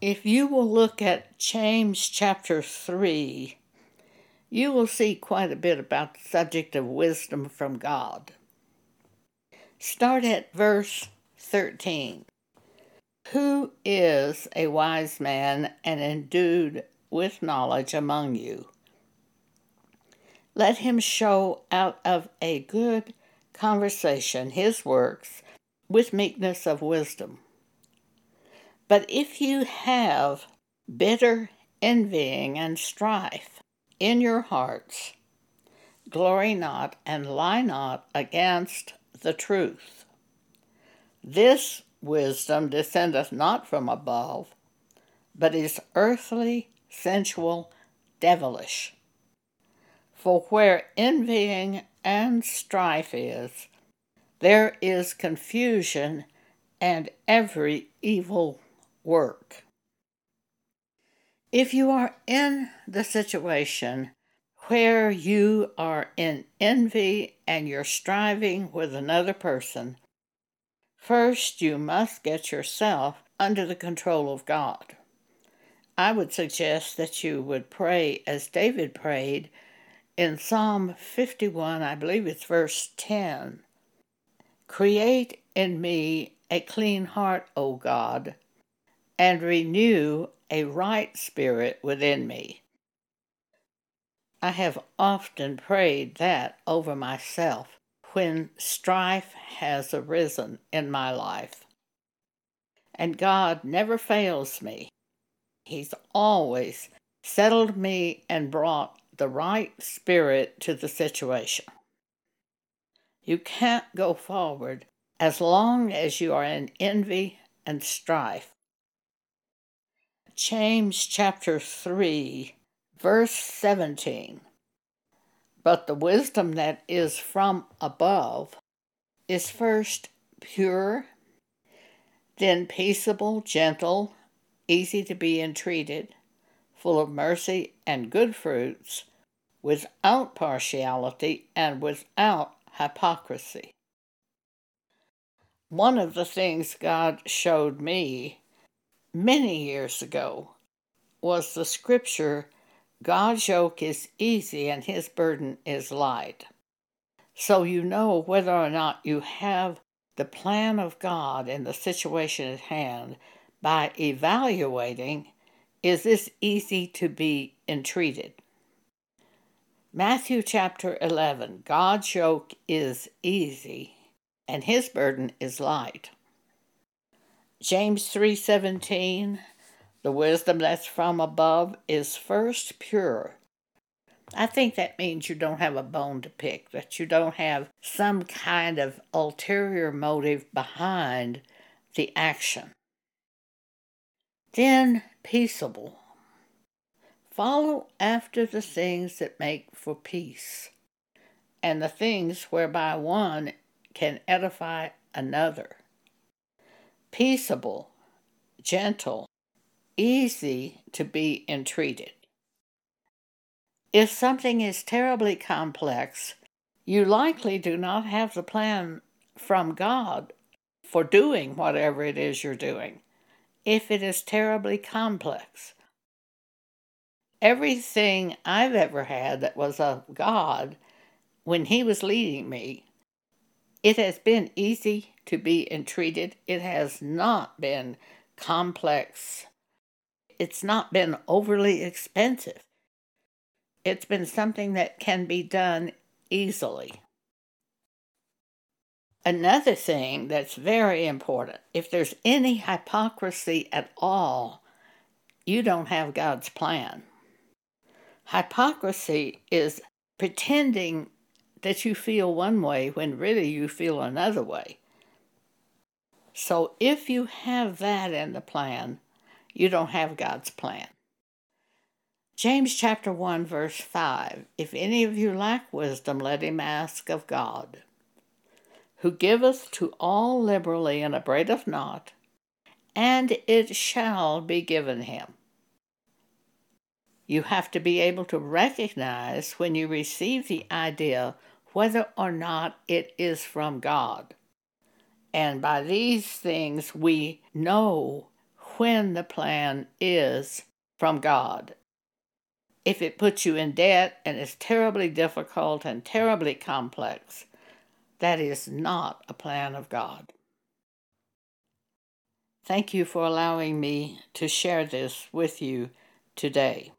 If you will look at James chapter 3, you will see quite a bit about the subject of wisdom from God. Start at verse 13. Who is a wise man and endued with knowledge among you? Let him show out of a good conversation his works with meekness of wisdom. But if you have bitter envying and strife in your hearts, glory not and lie not against the truth. This wisdom descendeth not from above, but is earthly, sensual, devilish. For where envying and strife is, there is confusion and every evil work. If you are in the situation where you are in envy and you're striving with another person, first you must get yourself under the control of God. I would suggest that you would pray as David prayed in Psalm 51, I believe it's verse 10. Create in me a clean heart, O God, and renew a right spirit within me. I have often prayed that over myself when strife has arisen in my life. And God never fails me. He's always settled me and brought the right spirit to the situation. You can't go forward as long as you are in envy and strife. James chapter 3, verse 17. But the wisdom that is from above is first pure, then peaceable, gentle, easy to be entreated, full of mercy and good fruits, without partiality and without hypocrisy. One of the things God showed me many years ago was the scripture God's yoke is easy and his burden is light. So you know whether or not you have the plan of God in the situation at hand by evaluating is this easy to be entreated? Matthew chapter 11 God's yoke is easy and his burden is light. James 3:17 The wisdom that's from above is first pure. I think that means you don't have a bone to pick, that you don't have some kind of ulterior motive behind the action. Then peaceable. Follow after the things that make for peace, and the things whereby one can edify another. Peaceable, gentle, easy to be entreated. If something is terribly complex, you likely do not have the plan from God for doing whatever it is you're doing. If it is terribly complex, everything I've ever had that was of God, when He was leading me, it has been easy to be entreated. It has not been complex. It's not been overly expensive. It's been something that can be done easily. Another thing that's very important if there's any hypocrisy at all, you don't have God's plan. Hypocrisy is pretending that you feel one way when really you feel another way. So if you have that in the plan, you don't have God's plan. James chapter 1 verse 5 If any of you lack wisdom let him ask of God who giveth to all liberally and upbraideth not and it shall be given him you have to be able to recognize when you receive the idea whether or not it is from God. And by these things, we know when the plan is from God. If it puts you in debt and is terribly difficult and terribly complex, that is not a plan of God. Thank you for allowing me to share this with you today.